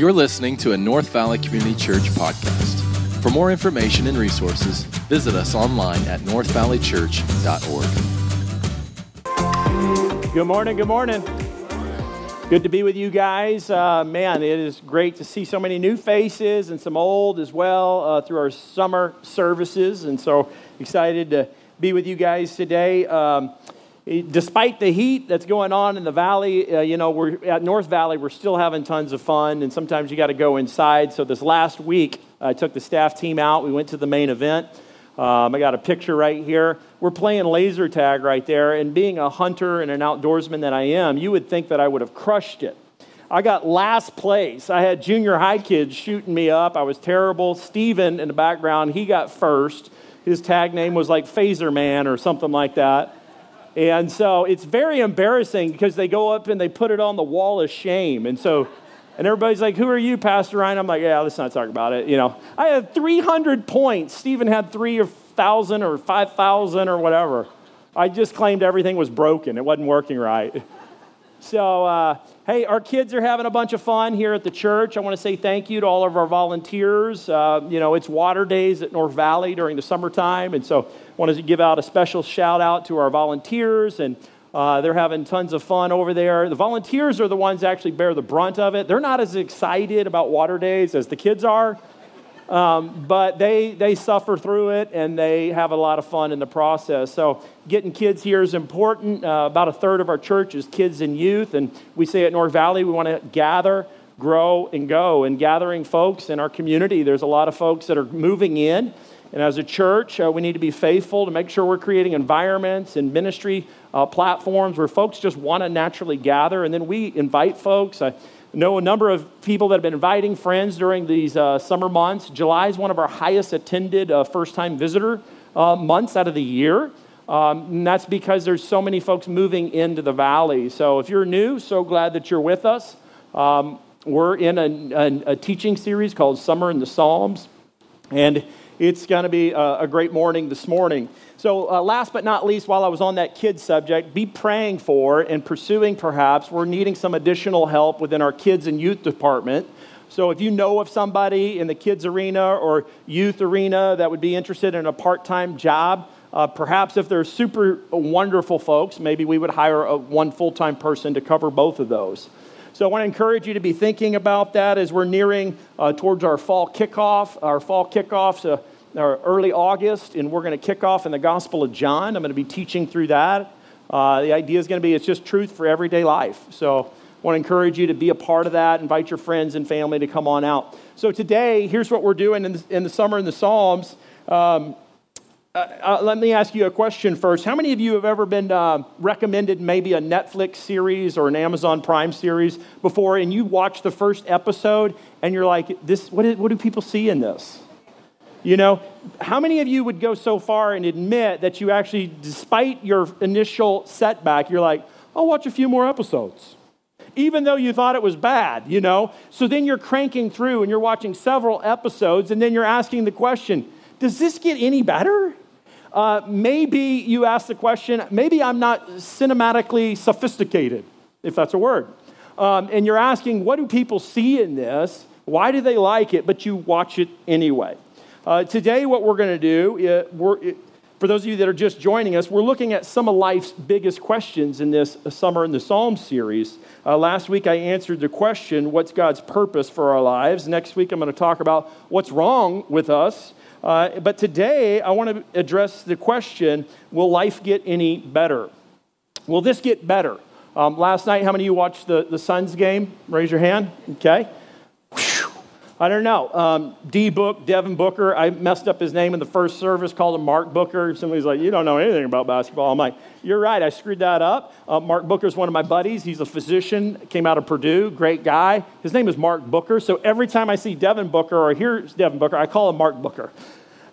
You're listening to a North Valley Community Church podcast. For more information and resources, visit us online at northvalleychurch.org. Good morning, good morning. Good to be with you guys. Uh, man, it is great to see so many new faces and some old as well uh, through our summer services. And so excited to be with you guys today. Um, despite the heat that's going on in the valley, uh, you know, we're at North Valley, we're still having tons of fun, and sometimes you got to go inside. So this last week, I took the staff team out. We went to the main event. Um, I got a picture right here. We're playing laser tag right there, and being a hunter and an outdoorsman that I am, you would think that I would have crushed it. I got last place. I had junior high kids shooting me up. I was terrible. Steven in the background, he got first. His tag name was like Phaser Man or something like that. And so it's very embarrassing because they go up and they put it on the wall of shame. And so, and everybody's like, Who are you, Pastor Ryan? I'm like, Yeah, let's not talk about it. You know, I had 300 points. Stephen had three or 1,000 or 5,000 or whatever. I just claimed everything was broken, it wasn't working right. So, uh, hey, our kids are having a bunch of fun here at the church. I want to say thank you to all of our volunteers. Uh, you know, it's water days at North Valley during the summertime, and so I wanted to give out a special shout out to our volunteers, and uh, they're having tons of fun over there. The volunteers are the ones that actually bear the brunt of it. They're not as excited about water days as the kids are. Um, but they, they suffer through it and they have a lot of fun in the process. So, getting kids here is important. Uh, about a third of our church is kids and youth. And we say at North Valley, we want to gather, grow, and go. And gathering folks in our community, there's a lot of folks that are moving in. And as a church, uh, we need to be faithful to make sure we're creating environments and ministry uh, platforms where folks just want to naturally gather. And then we invite folks I know a number of people that have been inviting friends during these uh, summer months. July is one of our highest attended uh, first time visitor uh, months out of the year. Um, and that's because there's so many folks moving into the valley. So if you're new, so glad that you're with us. Um, we're in a, a, a, teaching series called Summer in the Psalms, and it's going to be a, a great morning this morning. So, uh, last but not least, while I was on that kids subject, be praying for and pursuing perhaps. We're needing some additional help within our kids and youth department. So, if you know of somebody in the kids arena or youth arena that would be interested in a part time job, uh, perhaps if they're super wonderful folks, maybe we would hire a, one full time person to cover both of those. So, I want to encourage you to be thinking about that as we're nearing uh, towards our fall kickoff. Our fall kickoff's uh, early August, and we're going to kick off in the Gospel of John. I'm going to be teaching through that. Uh, the idea is going to be it's just truth for everyday life. So I want to encourage you to be a part of that. Invite your friends and family to come on out. So today, here's what we're doing in the, in the summer in the Psalms. Um, uh, uh, let me ask you a question first. How many of you have ever been uh, recommended maybe a Netflix series or an Amazon Prime series before, and you watch the first episode and you're like, "This, what, is, what do people see in this?" You know, how many of you would go so far and admit that you actually, despite your initial setback, you're like, I'll watch a few more episodes? Even though you thought it was bad, you know? So then you're cranking through and you're watching several episodes, and then you're asking the question, does this get any better? Uh, maybe you ask the question, maybe I'm not cinematically sophisticated, if that's a word. Um, and you're asking, what do people see in this? Why do they like it? But you watch it anyway. Uh, today, what we're going to do, uh, we're, for those of you that are just joining us, we're looking at some of life's biggest questions in this Summer in the Psalms series. Uh, last week, I answered the question, What's God's purpose for our lives? Next week, I'm going to talk about what's wrong with us. Uh, but today, I want to address the question Will life get any better? Will this get better? Um, last night, how many of you watched the, the Suns game? Raise your hand. Okay. I don't know. Um, D Book, Devin Booker, I messed up his name in the first service, called him Mark Booker. Somebody's like, You don't know anything about basketball. I'm like, You're right, I screwed that up. Uh, Mark Booker is one of my buddies. He's a physician, came out of Purdue, great guy. His name is Mark Booker. So every time I see Devin Booker or hear Devin Booker, I call him Mark Booker.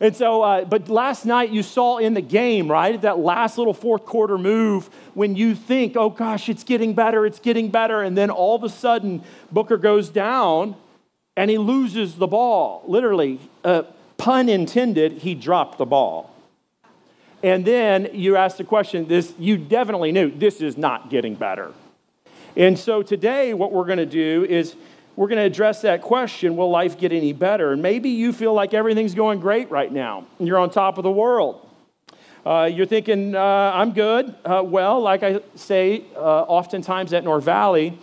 And so, uh, but last night you saw in the game, right, that last little fourth quarter move when you think, oh gosh, it's getting better, it's getting better. And then all of a sudden, Booker goes down and he loses the ball. Literally, uh, pun intended, he dropped the ball. And then you ask the question, this you definitely knew this is not getting better. And so today what we're going to do is we're going to address that question will life get any better? And maybe you feel like everything's going great right now and you're on top of the world. Uh, you're thinking, uh, I'm good. Uh, well, like I say uh, oftentimes at North Valley,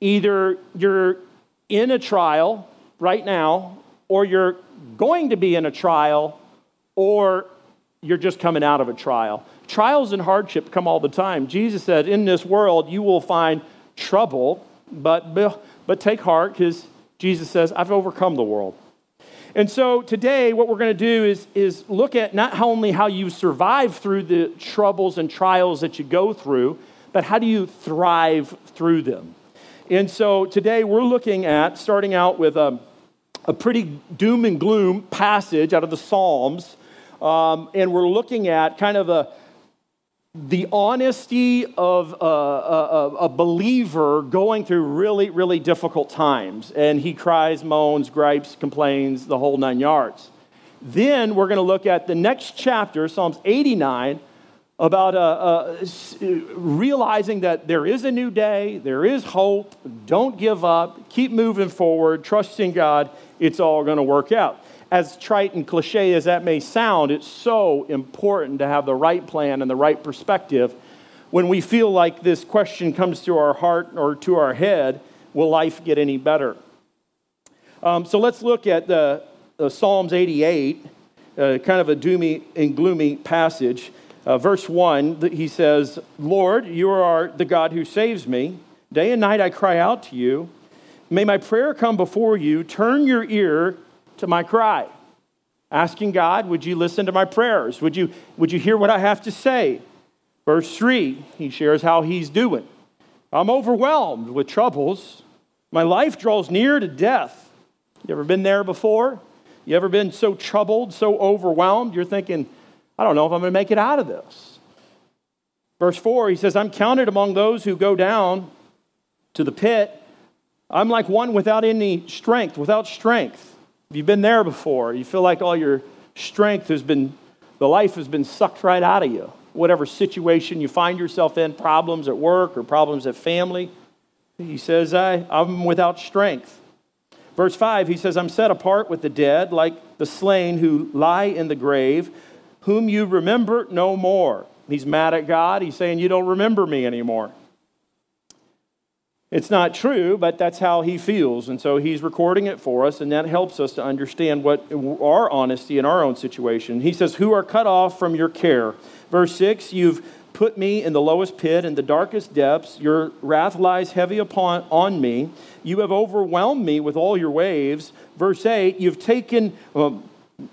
either you're in a trial right now, or you're going to be in a trial, or you're just coming out of a trial. Trials and hardship come all the time. Jesus said, In this world, you will find trouble, but, but take heart because Jesus says, I've overcome the world. And so today, what we're going to do is, is look at not only how you survive through the troubles and trials that you go through, but how do you thrive through them. And so today, we're looking at starting out with a, a pretty doom and gloom passage out of the Psalms. Um, and we're looking at kind of a, the honesty of a, a, a, believer going through really, really difficult times. And he cries, moans, gripes, complains, the whole nine yards. Then we're going to look at the next chapter, Psalms 89, about uh, uh, realizing that there is a new day, there is hope, don't give up, keep moving forward, trusting God, it's all going to work out. As trite and cliche as that may sound, it's so important to have the right plan and the right perspective. When we feel like this question comes to our heart or to our head will life get any better? Um, so let's look at the, the Psalms 88, uh, kind of a doomy and gloomy passage. Uh, verse 1, he says, Lord, you are the God who saves me. Day and night I cry out to you. May my prayer come before you. Turn your ear to my cry. Asking God, would you listen to my prayers? Would you, would you hear what I have to say? Verse 3, he shares how he's doing. I'm overwhelmed with troubles. My life draws near to death. You ever been there before? You ever been so troubled, so overwhelmed, you're thinking, I don't know if I'm going to make it out of this. Verse 4, he says, I'm counted among those who go down to the pit. I'm like one without any strength, without strength. If you've been there before. You feel like all your strength has been, the life has been sucked right out of you. Whatever situation you find yourself in, problems at work or problems at family, he says, I, I'm without strength. Verse 5, he says, I'm set apart with the dead, like the slain who lie in the grave, whom you remember no more. He's mad at God. He's saying, You don't remember me anymore. It's not true, but that's how he feels. And so he's recording it for us, and that helps us to understand what our honesty in our own situation. He says, Who are cut off from your care. Verse 6 You've put me in the lowest pit, in the darkest depths. Your wrath lies heavy upon on me. You have overwhelmed me with all your waves. Verse 8 You've taken, uh,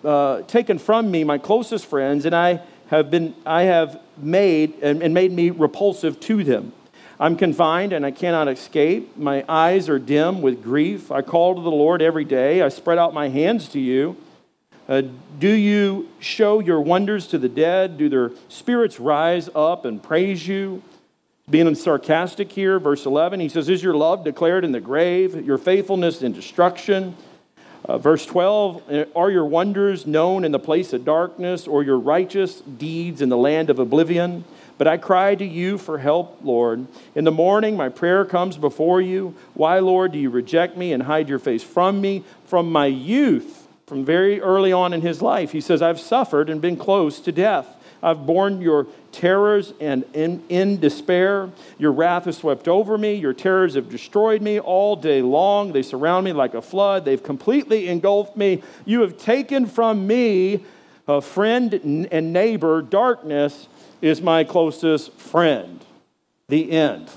uh, taken from me my closest friends, and I have, been, I have made and, and made me repulsive to them. I'm confined and I cannot escape. My eyes are dim with grief. I call to the Lord every day. I spread out my hands to you. Uh, do you show your wonders to the dead? Do their spirits rise up and praise you? Being sarcastic here, verse 11, he says, Is your love declared in the grave, your faithfulness in destruction? Uh, verse 12, Are your wonders known in the place of darkness, or your righteous deeds in the land of oblivion? But I cry to you for help, Lord. In the morning, my prayer comes before you. Why, Lord, do you reject me and hide your face from me? From my youth, from very early on in his life, he says, I've suffered and been close to death. I've borne your terrors and in, in despair. Your wrath has swept over me. Your terrors have destroyed me all day long. They surround me like a flood. They've completely engulfed me. You have taken from me a friend and neighbor, darkness is my closest friend. The end.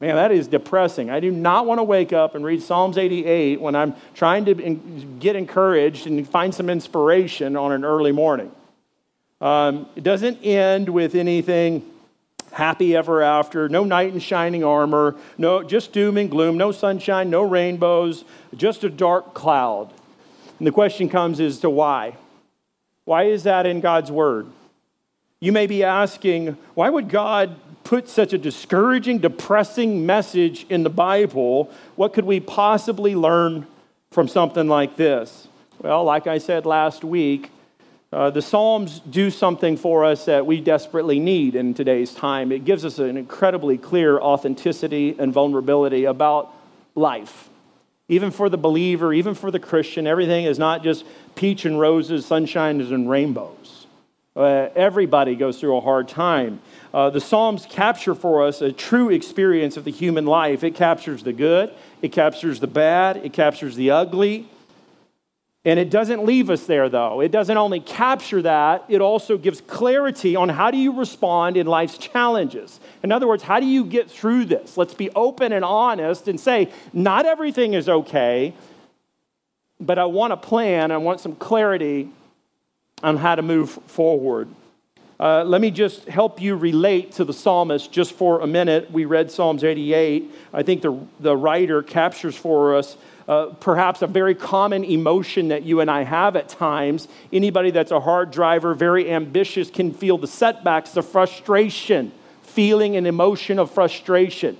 Man, that is depressing. I do not want to wake up and read Psalms 88 when I'm trying to get encouraged and find some inspiration on an early morning. Um, it doesn't end with anything happy ever after, no knight in shining armor, no, just doom and gloom, no sunshine, no rainbows, just a dark cloud. And the question comes as to why. Why is that in God's word? You may be asking, why would God put such a discouraging, depressing message in the Bible? What could we possibly learn from something like this? Well, like I said last week, uh, the Psalms do something for us that we desperately need in today's time. It gives us an incredibly clear authenticity and vulnerability about life. Even for the believer, even for the Christian, everything is not just peach and roses, sunshine and rainbows. Uh, everybody goes through a hard time. Uh, the Psalms capture for us a true experience of the human life. It captures the good, it captures the bad, it captures the ugly, and it doesn't leave us there, though. It doesn't only capture that, it also gives clarity on how do you respond in life's challenges. In other words, how do you get through this? Let's be open and honest and say, not everything is okay, but I want a plan, I want some clarity on how to move forward. Uh, let me just help you relate to the psalmist just for a minute. We read Psalms 88. I think the, the writer captures for us uh, perhaps a very common emotion that you and I have at times. Anybody that's a hard driver, very ambitious, can feel the setbacks, the frustration, feeling an emotion of frustration.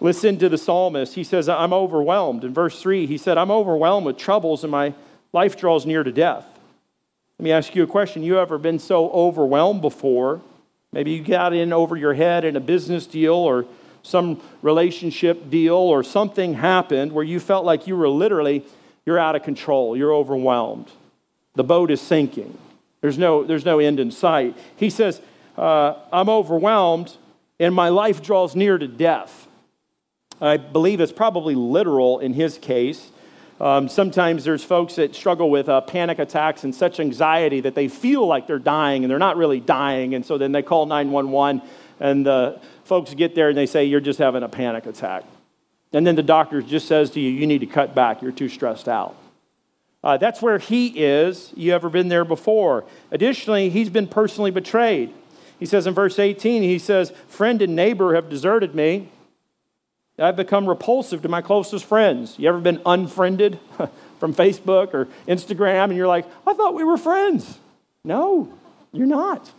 Listen to the psalmist. He says, I'm overwhelmed. In verse 3, he said, I'm overwhelmed with troubles and my life draws near to death. Let me ask you a question. You ever been so overwhelmed before? Maybe you got in over your head in a business deal or some relationship deal or something happened where you felt like you were literally you're out of control you're overwhelmed. The boat is sinking. There's no there's no end in sight. He says uh, i'm overwhelmed and my life draws near to death. I believe it's probably literal in his case. Um, sometimes there's folks that struggle with uh, panic attacks and such anxiety that they feel like they're dying and they're not really dying. And so then they call 911 and the folks get there and they say, You're just having a panic attack. And then the doctor just says to you, You need to cut back. You're too stressed out. Uh, that's where he is. You ever been there before? Additionally, he's been personally betrayed. He says in verse 18, he says, Friend and neighbor have deserted me. I've become repulsive to my closest friends. You ever been unfriended from Facebook or Instagram and you're like, I thought we were friends? No, you're not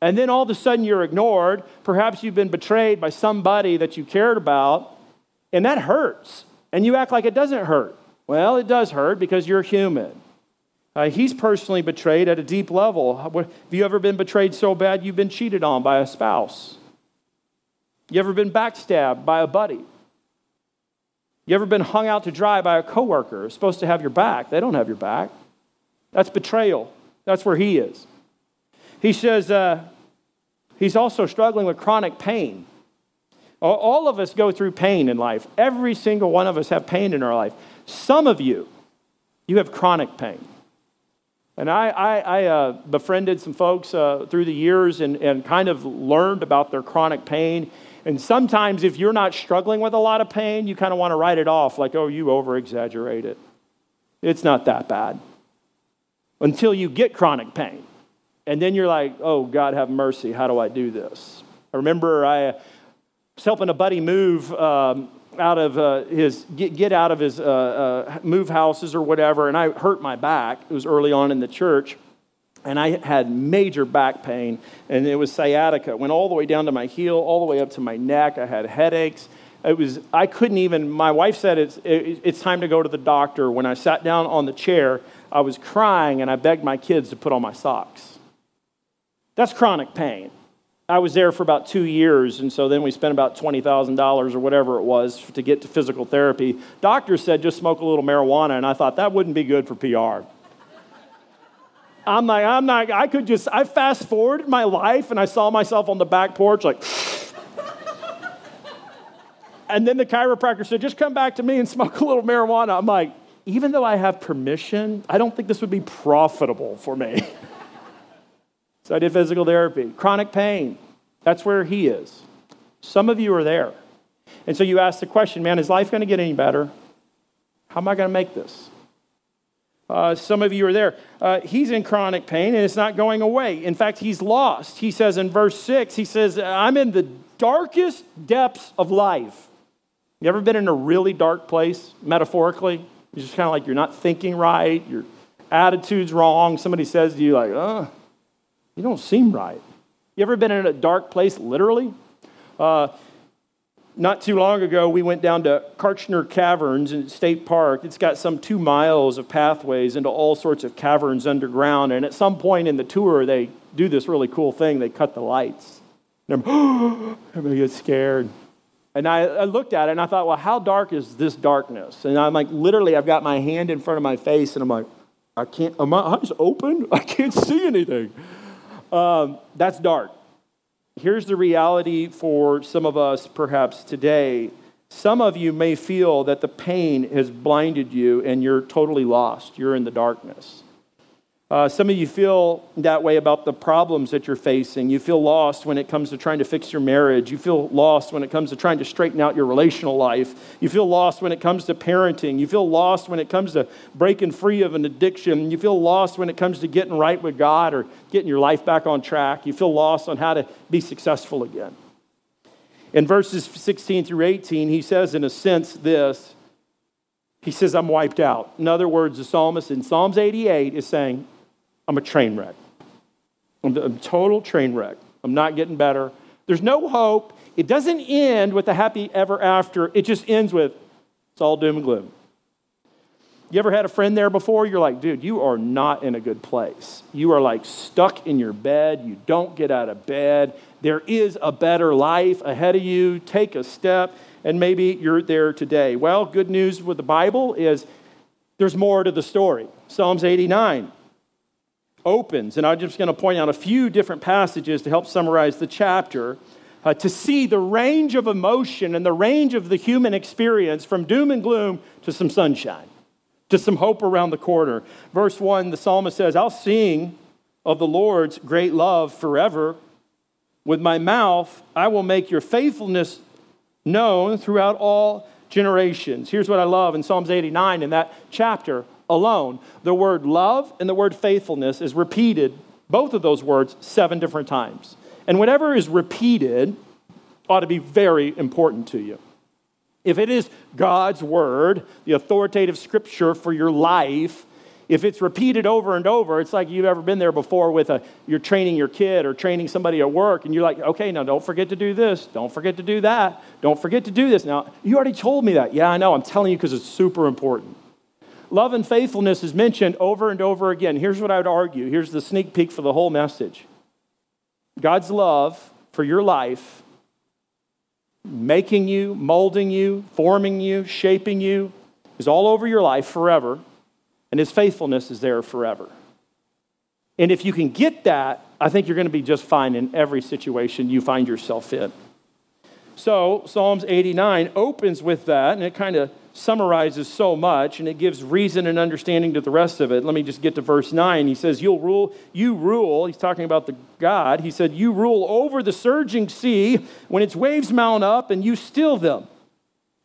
and then all of a sudden you're ignored. Perhaps you've been betrayed by somebody that you cared about, and that hurts. And you act like it doesn't hurt. Well, it does hurt because you're human. Uh, he's personally betrayed at a deep level. Have you ever been betrayed so bad you've been cheated on by a spouse? You ever been backstabbed by a buddy? You ever been hung out to dry by a coworker supposed to have your back? They don't have your back. That's betrayal. That's where he is. He says uh, he's also struggling with chronic pain. All of us go through pain in life. Every single one of us have pain in our life. Some of you, you have chronic pain. And I, I, I uh, befriended some folks uh, through the years and, and kind of learned about their chronic pain. And sometimes, if you're not struggling with a lot of pain, you kind of want to write it off like, oh, you over exaggerate it. It's not that bad. Until you get chronic pain. And then you're like, oh, God, have mercy. How do I do this? I remember I was helping a buddy move um, out of uh, his, get, get out of his uh, uh, move houses or whatever, and I hurt my back. It was early on in the church. And I had major back pain, and it was sciatica. It went all the way down to my heel, all the way up to my neck. I had headaches. It was, I couldn't even, my wife said it's, it, it's time to go to the doctor. When I sat down on the chair, I was crying, and I begged my kids to put on my socks. That's chronic pain. I was there for about two years, and so then we spent about $20,000 or whatever it was to get to physical therapy. Doctors said just smoke a little marijuana, and I thought that wouldn't be good for PR. I'm like, I'm not, I could just, I fast forwarded my life and I saw myself on the back porch, like, and then the chiropractor said, just come back to me and smoke a little marijuana. I'm like, even though I have permission, I don't think this would be profitable for me. So I did physical therapy. Chronic pain, that's where he is. Some of you are there. And so you ask the question, man, is life going to get any better? How am I going to make this? Uh, some of you are there. Uh, he's in chronic pain and it's not going away. In fact, he's lost. He says in verse 6, he says, I'm in the darkest depths of life. You ever been in a really dark place, metaphorically? You're just kind of like you're not thinking right, your attitude's wrong. Somebody says to you, like, oh, you don't seem right. You ever been in a dark place, literally? Uh, not too long ago, we went down to Kartchner Caverns in State Park. It's got some two miles of pathways into all sorts of caverns underground. And at some point in the tour, they do this really cool thing. They cut the lights. And everybody gets scared. And I, I, looked at it and I thought, well, how dark is this darkness? And I'm like, literally, I've got my hand in front of my face and I'm like, I can't, my eyes open? I can't see anything. Um, that's dark. Here's the reality for some of us, perhaps today. Some of you may feel that the pain has blinded you and you're totally lost. You're in the darkness. Uh, some of you feel that way about the problems that you're facing. You feel lost when it comes to trying to fix your marriage. You feel lost when it comes to trying to straighten out your relational life. You feel lost when it comes to parenting. You feel lost when it comes to breaking free of an addiction. You feel lost when it comes to getting right with God or getting your life back on track. You feel lost on how to be successful again. In verses 16 through 18, he says, in a sense, this. He says, I'm wiped out. In other words, the psalmist in Psalms 88 is saying, I'm a train wreck. I'm a total train wreck. I'm not getting better. There's no hope. It doesn't end with a happy ever after. It just ends with it's all doom and gloom. You ever had a friend there before? You're like, dude, you are not in a good place. You are like stuck in your bed. You don't get out of bed. There is a better life ahead of you. Take a step, and maybe you're there today. Well, good news with the Bible is there's more to the story. Psalms 89 opens, and I'm just going to point out a few different passages to help summarize the chapter. Uh, to see the range of emotion and the range of the human experience from doom and gloom to some sunshine, to some hope around the corner. Verse 1, the psalmist says, I'll sing of the Lord's great love forever. With my mouth, I will make your faithfulness known throughout all generations. Here's what I love in Psalms 89 in that chapter alone. The word love and the word faithfulness is repeated, both of those words, seven different times. And whatever is repeated ought to be very important to you. If it is God's word, the authoritative scripture for your life, if it's repeated over and over, it's like you've ever been there before with a you're training your kid or training somebody at work, and you're like, okay, now don't forget to do this, don't forget to do that, don't forget to do this. Now, you already told me that. Yeah, I know, I'm telling you because it's super important. Love and faithfulness is mentioned over and over again. Here's what I would argue. Here's the sneak peek for the whole message God's love for your life, making you, molding you, forming you, shaping you, is all over your life forever, and His faithfulness is there forever. And if you can get that, I think you're going to be just fine in every situation you find yourself in. So, Psalms 89 opens with that, and it kind of summarizes so much and it gives reason and understanding to the rest of it. Let me just get to verse 9. He says, You'll rule, you rule. He's talking about the God. He said, You rule over the surging sea when its waves mount up and you still them.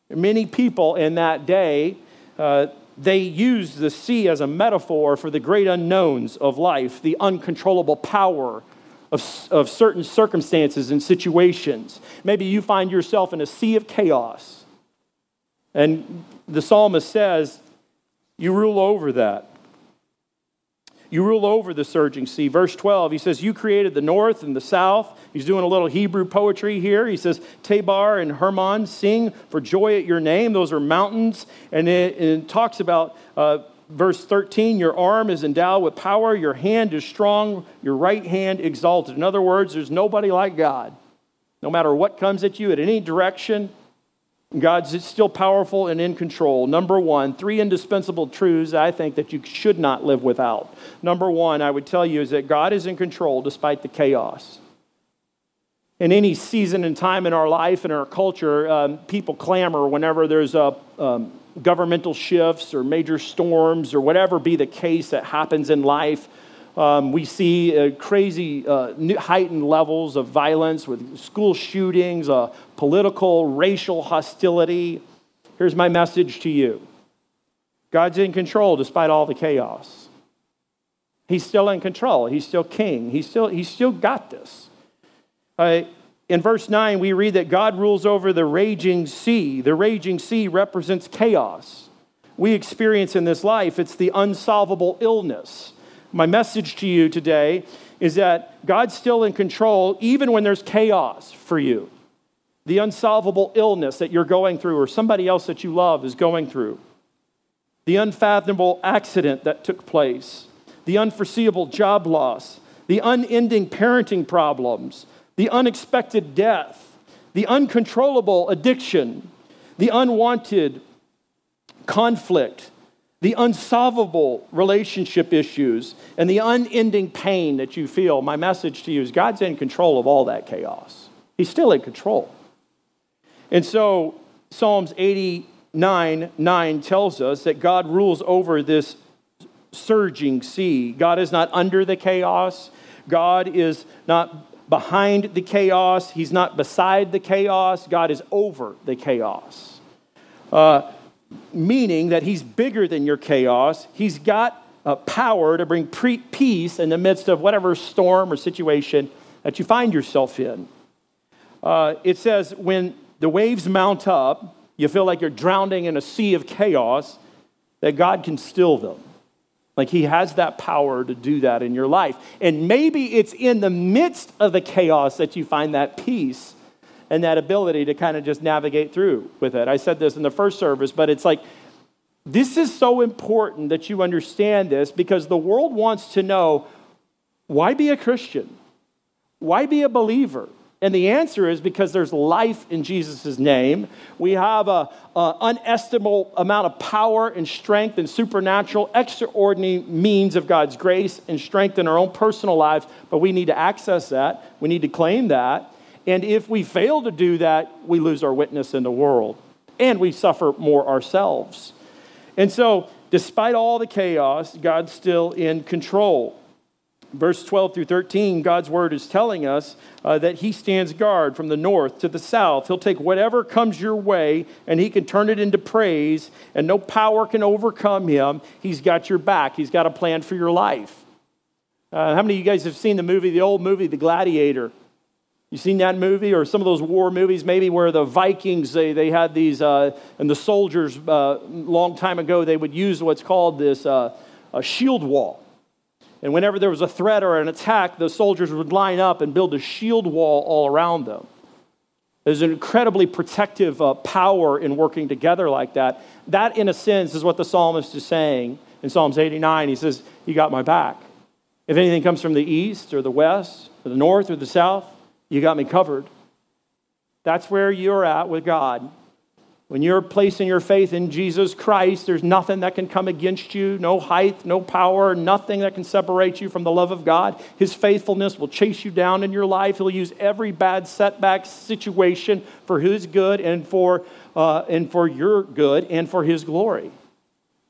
Many people in that day, uh, they used the sea as a metaphor for the great unknowns of life, the uncontrollable power of, of certain circumstances and situations. Maybe you find yourself in a sea of chaos and the psalmist says, You rule over that. You rule over the surging sea. Verse 12, he says, You created the north and the south. He's doing a little Hebrew poetry here. He says, Tabor and Hermon sing for joy at your name. Those are mountains. And it, it talks about uh, verse 13 Your arm is endowed with power, your hand is strong, your right hand exalted. In other words, there's nobody like God. No matter what comes at you at any direction, God's still powerful and in control. Number one, three indispensable truths I think that you should not live without. Number one, I would tell you, is that God is in control despite the chaos. In any season and time in our life and our culture, um, people clamor whenever there's a, um, governmental shifts or major storms or whatever be the case that happens in life. Um, we see uh, crazy uh, heightened levels of violence with school shootings, uh, political, racial hostility. Here's my message to you God's in control despite all the chaos. He's still in control. He's still king. He's still, he's still got this. In verse 9, we read that God rules over the raging sea. The raging sea represents chaos. We experience in this life, it's the unsolvable illness my message to you today is that God's still in control even when there's chaos for you. The unsolvable illness that you're going through, or somebody else that you love is going through, the unfathomable accident that took place, the unforeseeable job loss, the unending parenting problems, the unexpected death, the uncontrollable addiction, the unwanted conflict, the unsolvable relationship issues, and the unending pain that you feel, my message to you is God's in control of all that chaos. He's still in control. And so, Psalms 89 9 tells us that God rules over this surging sea. God is not under the chaos, God is not behind the chaos, He's not beside the chaos, God is over the chaos. Uh, meaning that he's bigger than your chaos. He's got uh, power to bring pre- peace in the midst of whatever storm or situation that you find yourself in. Uh, it says, when the waves mount up, you feel like you're drowning in a sea of chaos, that God can still them. Like he has that power to do that in your life. And maybe it's in the midst of the chaos that you find that peace and that ability to kind of just navigate through with it. I said this in the first service, but it's like, this is so important that you understand this because the world wants to know why be a Christian? Why be a believer? And the answer is because there's life in Jesus' name. We have an unestimable amount of power and strength and supernatural, extraordinary means of God's grace and strength in our own personal lives, but we need to access that. We need to claim that. And if we fail to do that, we lose our witness in the world and we suffer more ourselves. And so, despite all the chaos, God's still in control. Verse 12 through 13, God's word is telling us uh, that He stands guard from the north to the south. He'll take whatever comes your way and He can turn it into praise, and no power can overcome Him. He's got your back, He's got a plan for your life. Uh, how many of you guys have seen the movie, the old movie, The Gladiator? You seen that movie or some of those war movies, maybe where the Vikings they, they had these uh, and the soldiers uh, long time ago they would use what's called this uh, a shield wall, and whenever there was a threat or an attack, the soldiers would line up and build a shield wall all around them. There's an incredibly protective uh, power in working together like that. That, in a sense, is what the psalmist is saying in Psalms 89. He says, "You got my back. If anything comes from the east or the west or the north or the south." You got me covered. That's where you're at with God. When you're placing your faith in Jesus Christ, there's nothing that can come against you no height, no power, nothing that can separate you from the love of God. His faithfulness will chase you down in your life. He'll use every bad setback situation for His good and for, uh, and for your good and for His glory.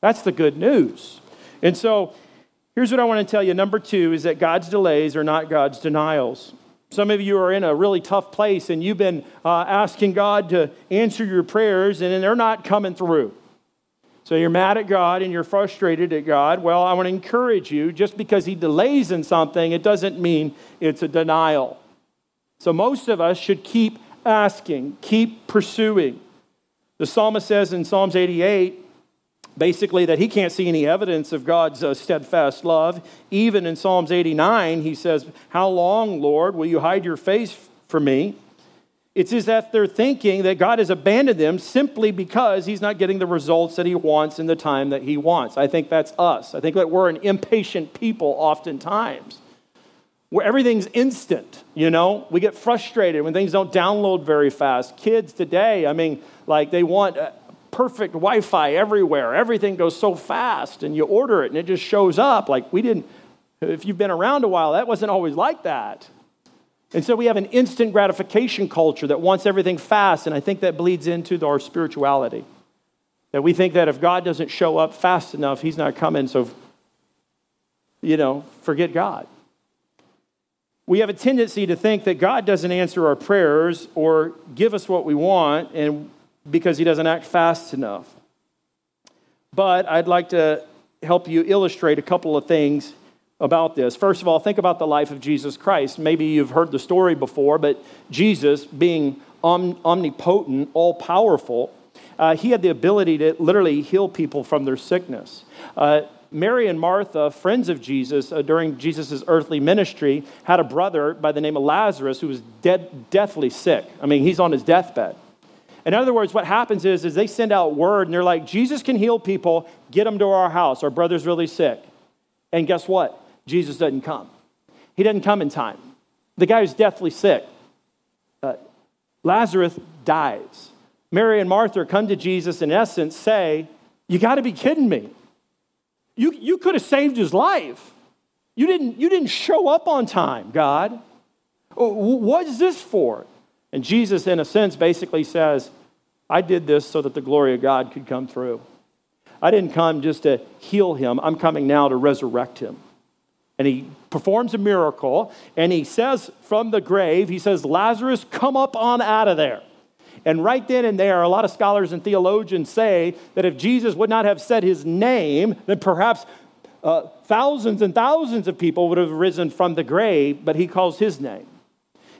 That's the good news. And so, here's what I want to tell you. Number two is that God's delays are not God's denials. Some of you are in a really tough place and you've been uh, asking God to answer your prayers and they're not coming through. So you're mad at God and you're frustrated at God. Well, I want to encourage you just because He delays in something, it doesn't mean it's a denial. So most of us should keep asking, keep pursuing. The psalmist says in Psalms 88 basically that he can't see any evidence of God's uh, steadfast love. Even in Psalms 89, he says, How long, Lord, will you hide your face from me? It's as if they're thinking that God has abandoned them simply because he's not getting the results that he wants in the time that he wants. I think that's us. I think that we're an impatient people oftentimes. Where everything's instant, you know? We get frustrated when things don't download very fast. Kids today, I mean, like they want uh, perfect Wi Fi everywhere. Everything goes so fast, and you order it and it just shows up. Like we didn't, if you've been around a while, that wasn't always like that. And so we have an instant gratification culture that wants everything fast, and I think that bleeds into our spirituality. That we think that if God doesn't show up fast enough, He's not coming, so, you know, forget God. We have a tendency to think that God doesn't answer our prayers or give us what we want, and because he doesn't act fast enough. But I'd like to help you illustrate a couple of things about this. First of all, think about the life of Jesus Christ. Maybe you've heard the story before, but Jesus, being omnipotent, all powerful, uh, he had the ability to literally heal people from their sickness. Uh, Mary and Martha, friends of Jesus uh, during Jesus' earthly ministry, had a brother by the name of Lazarus who was dead, deathly sick. I mean, he's on his deathbed. In other words, what happens is, is they send out word and they're like, Jesus can heal people, get them to our house. Our brother's really sick. And guess what? Jesus doesn't come. He doesn't come in time. The guy who's deathly sick. Uh, Lazarus dies. Mary and Martha come to Jesus, in essence, say, You got to be kidding me. You, you could have saved his life. You didn't, you didn't show up on time, God. What is this for? And Jesus, in a sense, basically says, I did this so that the glory of God could come through. I didn't come just to heal him, I'm coming now to resurrect him. And he performs a miracle, and he says from the grave, he says, Lazarus, come up on out of there. And right then and there, a lot of scholars and theologians say that if Jesus would not have said his name, then perhaps uh, thousands and thousands of people would have risen from the grave, but he calls his name.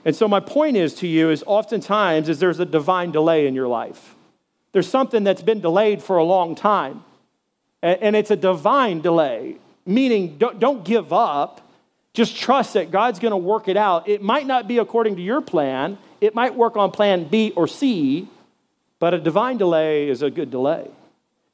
And so my point is to you is oftentimes is there's a divine delay in your life. There's something that's been delayed for a long time. And it's a divine delay, meaning don't, don't give up. Just trust that God's going to work it out. It might not be according to your plan, it might work on plan B or C, but a divine delay is a good delay.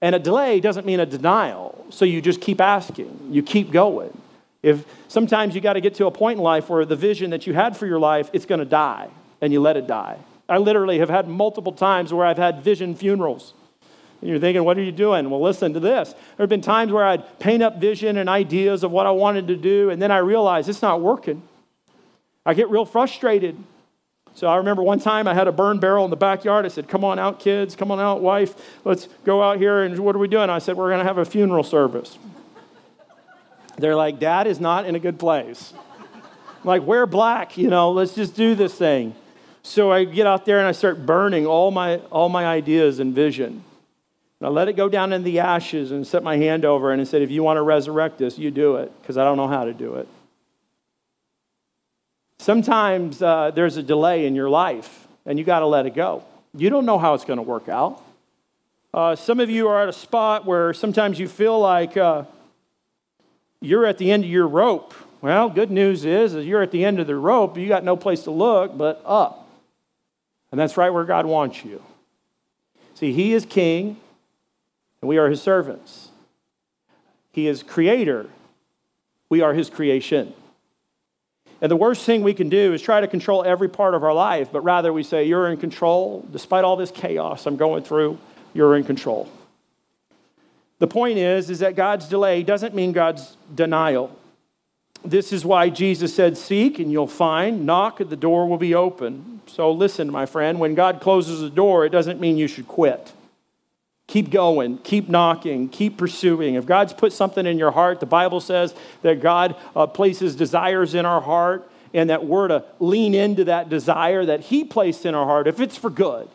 And a delay doesn't mean a denial. So you just keep asking, you keep going. If sometimes you got to get to a point in life where the vision that you had for your life, it's going to die, and you let it die. I literally have had multiple times where I've had vision funerals. And you're thinking, what are you doing? Well, listen to this. There have been times where I'd paint up vision and ideas of what I wanted to do, and then I realize it's not working. I get real frustrated. So I remember one time I had a burn barrel in the backyard. I said, Come on out, kids. Come on out, wife. Let's go out here. And what are we doing? I said, We're going to have a funeral service. They're like, Dad is not in a good place. Like, wear black, you know, let's just do this thing. So I get out there and I start burning all my, all my ideas and vision. And I let it go down in the ashes and set my hand over and I said, if you want to resurrect this, you do it, because I don't know how to do it. Sometimes uh, there's a delay in your life and you got to let it go. You don't know how it's going to work out. Uh, some of you are at a spot where sometimes you feel like, uh, you're at the end of your rope. Well, good news is, is you're at the end of the rope, you got no place to look but up. And that's right where God wants you. See, He is King, and we are His servants. He is Creator, we are His creation. And the worst thing we can do is try to control every part of our life, but rather we say, You're in control. Despite all this chaos I'm going through, you're in control. The point is, is that God's delay doesn't mean God's denial. This is why Jesus said, Seek and you'll find, knock, and the door will be open. So listen, my friend, when God closes the door, it doesn't mean you should quit. Keep going, keep knocking, keep pursuing. If God's put something in your heart, the Bible says that God uh, places desires in our heart, and that we're to lean into that desire that He placed in our heart if it's for good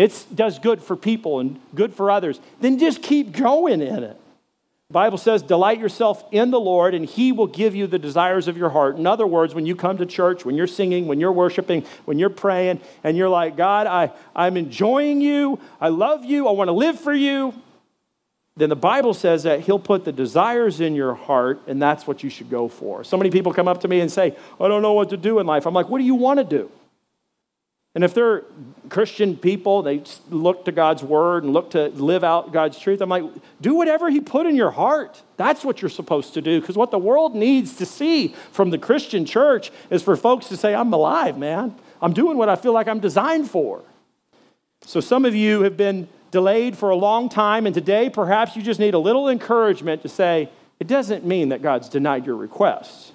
it does good for people and good for others, then just keep going in it. The Bible says, delight yourself in the Lord, and He will give you the desires of your heart. In other words, when you come to church, when you're singing, when you're worshiping, when you're praying, and you're like, God, I, I'm enjoying you, I love you, I want to live for you, then the Bible says that He'll put the desires in your heart, and that's what you should go for. So many people come up to me and say, I don't know what to do in life. I'm like, what do you want to do? And if they're Christian people, they look to God's word and look to live out God's truth. I'm like, do whatever He put in your heart. That's what you're supposed to do. Because what the world needs to see from the Christian church is for folks to say, I'm alive, man. I'm doing what I feel like I'm designed for. So some of you have been delayed for a long time, and today perhaps you just need a little encouragement to say, it doesn't mean that God's denied your requests.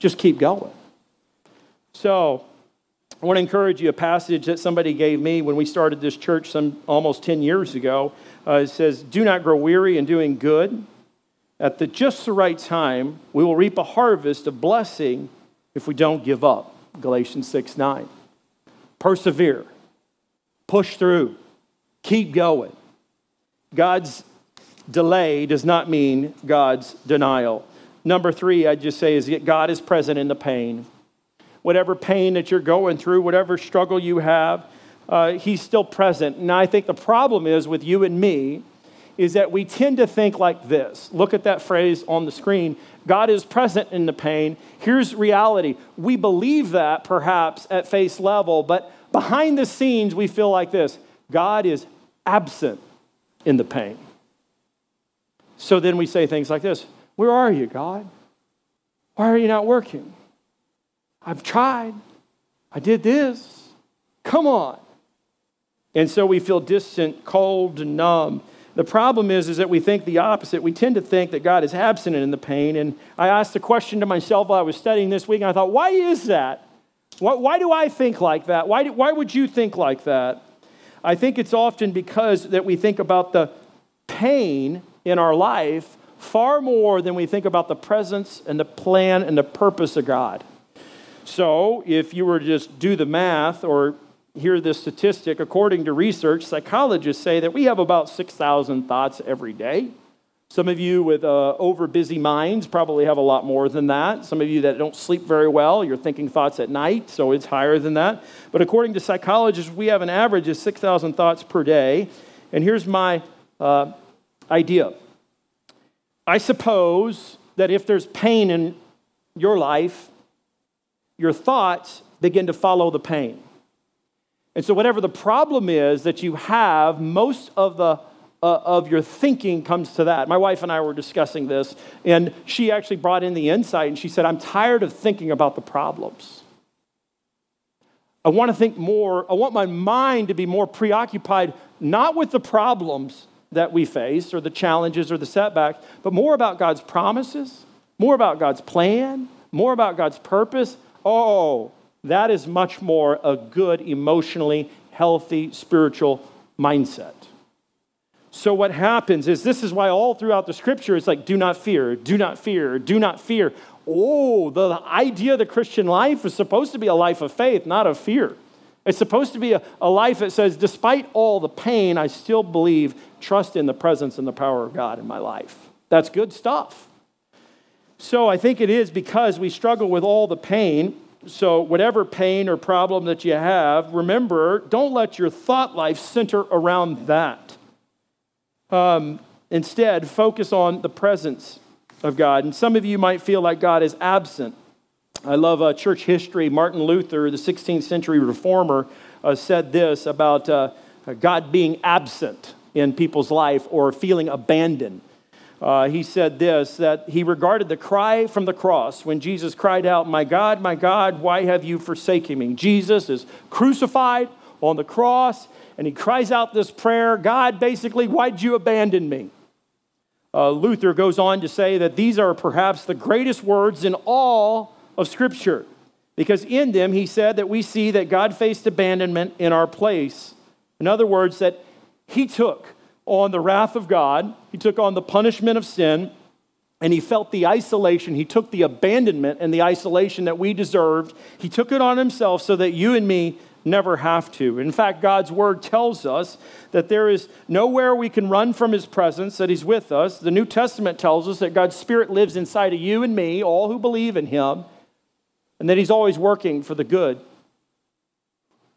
Just keep going. So, I want to encourage you a passage that somebody gave me when we started this church some almost 10 years ago. Uh, it says, Do not grow weary in doing good. At the just the right time, we will reap a harvest of blessing if we don't give up. Galatians 6 9. Persevere, push through, keep going. God's delay does not mean God's denial. Number three, I'd just say, is that God is present in the pain whatever pain that you're going through, whatever struggle you have, uh, He's still present. And I think the problem is with you and me is that we tend to think like this. Look at that phrase on the screen God is present in the pain. Here's reality. We believe that perhaps at face level, but behind the scenes, we feel like this God is absent in the pain. So then we say things like this Where are you, God? Why are you not working? I've tried. I did this. Come on. And so we feel distant, cold, and numb. The problem is, is that we think the opposite. We tend to think that God is absent in the pain. And I asked the question to myself while I was studying this week, and I thought, why is that? Why, why do I think like that? Why, do, why would you think like that? I think it's often because that we think about the pain in our life far more than we think about the presence and the plan and the purpose of God. So, if you were to just do the math or hear this statistic, according to research, psychologists say that we have about 6,000 thoughts every day. Some of you with uh, over busy minds probably have a lot more than that. Some of you that don't sleep very well, you're thinking thoughts at night, so it's higher than that. But according to psychologists, we have an average of 6,000 thoughts per day. And here's my uh, idea I suppose that if there's pain in your life, your thoughts begin to follow the pain. And so, whatever the problem is that you have, most of the uh, of your thinking comes to that. My wife and I were discussing this, and she actually brought in the insight, and she said, "I'm tired of thinking about the problems. I want to think more. I want my mind to be more preoccupied, not with the problems that we face, or the challenges, or the setbacks, but more about God's promises, more about God's plan, more about God's purpose. Oh, that is much more a good, emotionally healthy, spiritual mindset. So, what happens is this is why all throughout the scripture it's like, do not fear, do not fear, do not fear. Oh, the idea of the Christian life is supposed to be a life of faith, not of fear. It's supposed to be a, a life that says, despite all the pain, I still believe, trust in the presence and the power of God in my life. That's good stuff. So I think it is because we struggle with all the pain so, whatever pain or problem that you have, remember, don't let your thought life center around that. Um, instead, focus on the presence of God. And some of you might feel like God is absent. I love uh, church history. Martin Luther, the 16th century reformer, uh, said this about uh, God being absent in people's life or feeling abandoned uh, he said this that he regarded the cry from the cross when Jesus cried out, My God, my God, why have you forsaken me? Jesus is crucified on the cross, and he cries out this prayer God, basically, why'd you abandon me? Uh, Luther goes on to say that these are perhaps the greatest words in all of Scripture, because in them he said that we see that God faced abandonment in our place. In other words, that he took on the wrath of God, he took on the punishment of sin, and he felt the isolation. He took the abandonment and the isolation that we deserved. He took it on himself so that you and me never have to. In fact, God's word tells us that there is nowhere we can run from his presence, that he's with us. The New Testament tells us that God's spirit lives inside of you and me, all who believe in him, and that he's always working for the good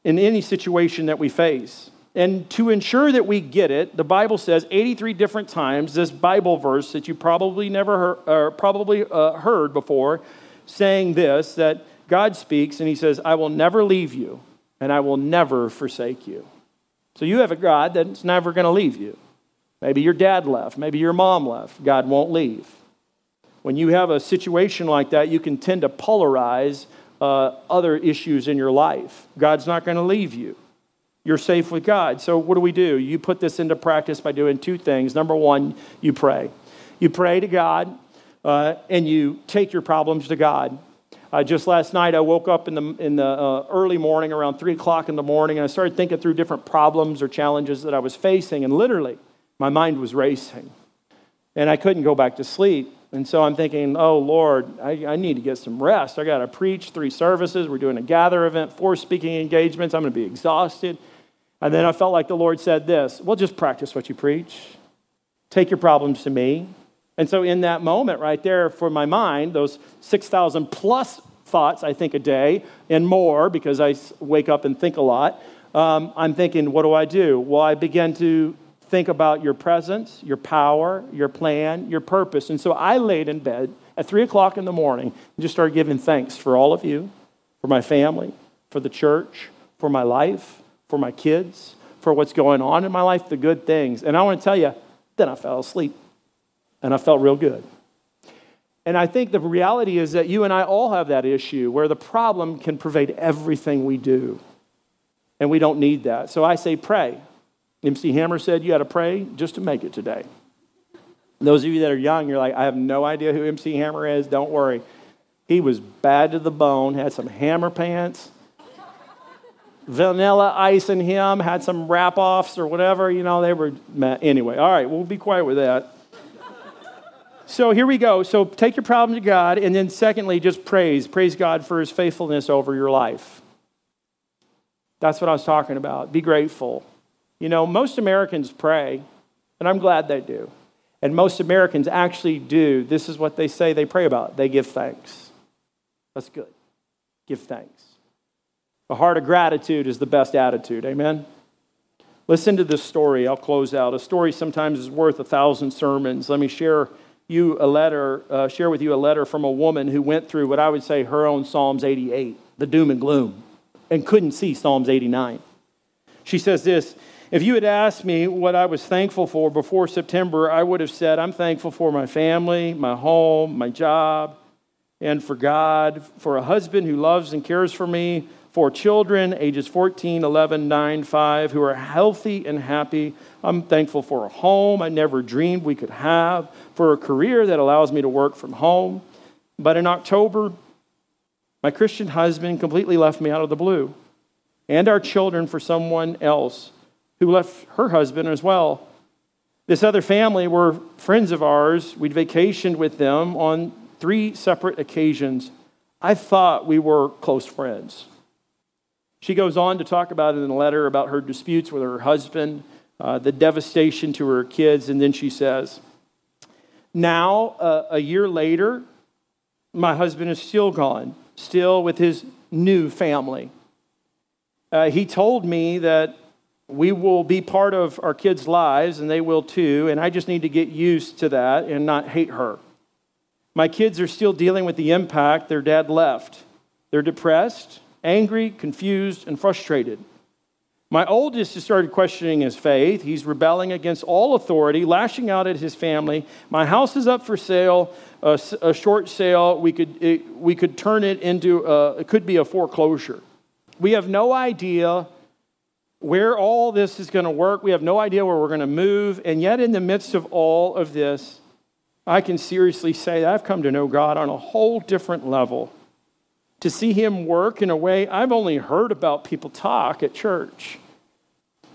in any situation that we face. And to ensure that we get it, the Bible says 83 different times this Bible verse that you probably never heard, or probably uh, heard before, saying this that God speaks and He says, "I will never leave you, and I will never forsake you." So you have a God that's never going to leave you. Maybe your dad left, maybe your mom left. God won't leave. When you have a situation like that, you can tend to polarize uh, other issues in your life. God's not going to leave you you're safe with God. So, what do we do? You put this into practice by doing two things. Number one, you pray. You pray to God uh, and you take your problems to God. Uh, just last night, I woke up in the, in the uh, early morning, around 3 o'clock in the morning, and I started thinking through different problems or challenges that I was facing, and literally, my mind was racing. And I couldn't go back to sleep. And so I'm thinking, oh, Lord, I, I need to get some rest. I got to preach three services. We're doing a gather event, four speaking engagements. I'm going to be exhausted. And then I felt like the Lord said this well, just practice what you preach. Take your problems to me. And so, in that moment right there, for my mind, those 6,000 plus thoughts I think a day and more because I wake up and think a lot, um, I'm thinking, what do I do? Well, I begin to think about your presence, your power, your plan, your purpose. And so I laid in bed at 3 o'clock in the morning and just started giving thanks for all of you, for my family, for the church, for my life for my kids, for what's going on in my life, the good things. And I want to tell you, then I fell asleep and I felt real good. And I think the reality is that you and I all have that issue where the problem can pervade everything we do. And we don't need that. So I say pray. MC Hammer said you got to pray just to make it today. Those of you that are young, you're like, I have no idea who MC Hammer is. Don't worry. He was bad to the bone, had some hammer pants, vanilla ice in him, had some rap offs or whatever. You know, they were, anyway. All right, we'll be quiet with that. So here we go. So take your problem to God, and then secondly, just praise. Praise God for his faithfulness over your life. That's what I was talking about. Be grateful. You know, most Americans pray, and I'm glad they do. And most Americans actually do. This is what they say they pray about. They give thanks. That's good. Give thanks. A heart of gratitude is the best attitude. Amen? Listen to this story. I'll close out. A story sometimes is worth a thousand sermons. Let me share you a letter, uh, share with you a letter from a woman who went through what I would say her own Psalms 88, the doom and gloom, and couldn't see Psalms 89. She says this If you had asked me what I was thankful for before September, I would have said, I'm thankful for my family, my home, my job, and for God, for a husband who loves and cares for me, for children ages 14, 11, 9, 5 who are healthy and happy. I'm thankful for a home I never dreamed we could have, for a career that allows me to work from home. But in October, my Christian husband completely left me out of the blue, and our children for someone else who left her husband as well. This other family were friends of ours. We'd vacationed with them on three separate occasions. I thought we were close friends. She goes on to talk about in a letter about her disputes with her husband, uh, the devastation to her kids, and then she says, Now, uh, a year later, my husband is still gone, still with his new family. Uh, he told me that we will be part of our kids' lives, and they will too, and I just need to get used to that and not hate her. My kids are still dealing with the impact their dad left. They're depressed, angry, confused, and frustrated. My oldest has started questioning his faith. He's rebelling against all authority, lashing out at his family. My house is up for sale, a, a short sale. We could, it, we could turn it into, a, it could be a foreclosure. We have no idea where all this is going to work. We have no idea where we're going to move. And yet, in the midst of all of this, I can seriously say that I've come to know God on a whole different level to see him work in a way I've only heard about people talk at church.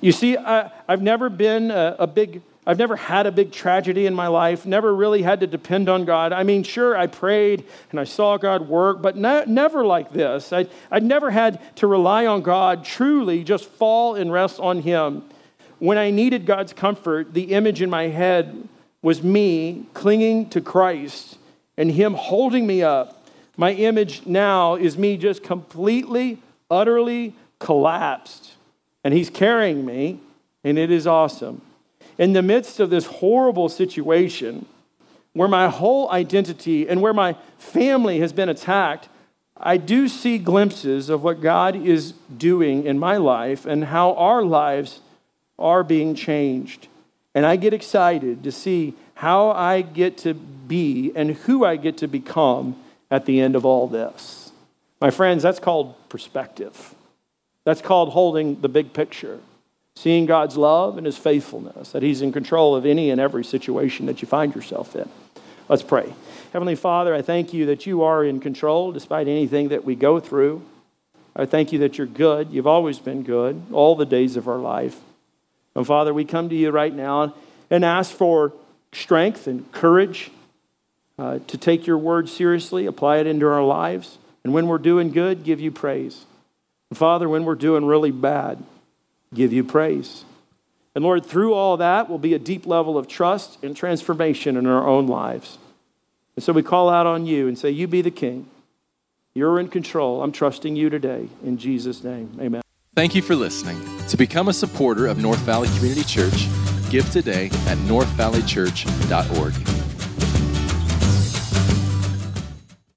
You see, I, have never been a, a, big, I've never had a big tragedy in my life, never really had to depend on God. I mean, sure, I prayed and I saw God work, but ne- never like this. I, I'd never had to rely on God truly, just fall and rest on Him. When I needed God's comfort, the image in my head was me clinging to Christ and Him holding me up my image now is me just completely, utterly collapsed. And he's carrying me, and it is awesome. In the midst of this horrible situation, where my whole identity and where my family has been attacked, I do see glimpses of what God is doing in my life and how our lives are being changed. And I get excited to see how I get to be and who I get to become at the end of all this. My friends, that's called perspective. That's called holding the big picture, seeing God's love and his faithfulness, that he's in control of any and every situation that you find yourself in. Let's pray. Heavenly Father, I thank you that you are in control despite anything that we go through. I thank you that you're good. You've always been good all the days of our life. And Father, we come to you right now and ask for strength and courage uh, to take your word seriously, apply it into our lives, and when we're doing good, give you praise. And Father, when we're doing really bad, give you praise. And Lord, through all that will be a deep level of trust and transformation in our own lives. And so we call out on you and say, You be the king. You're in control. I'm trusting you today. In Jesus' name, amen. Thank you for listening. To become a supporter of North Valley Community Church, give today at northvalleychurch.org.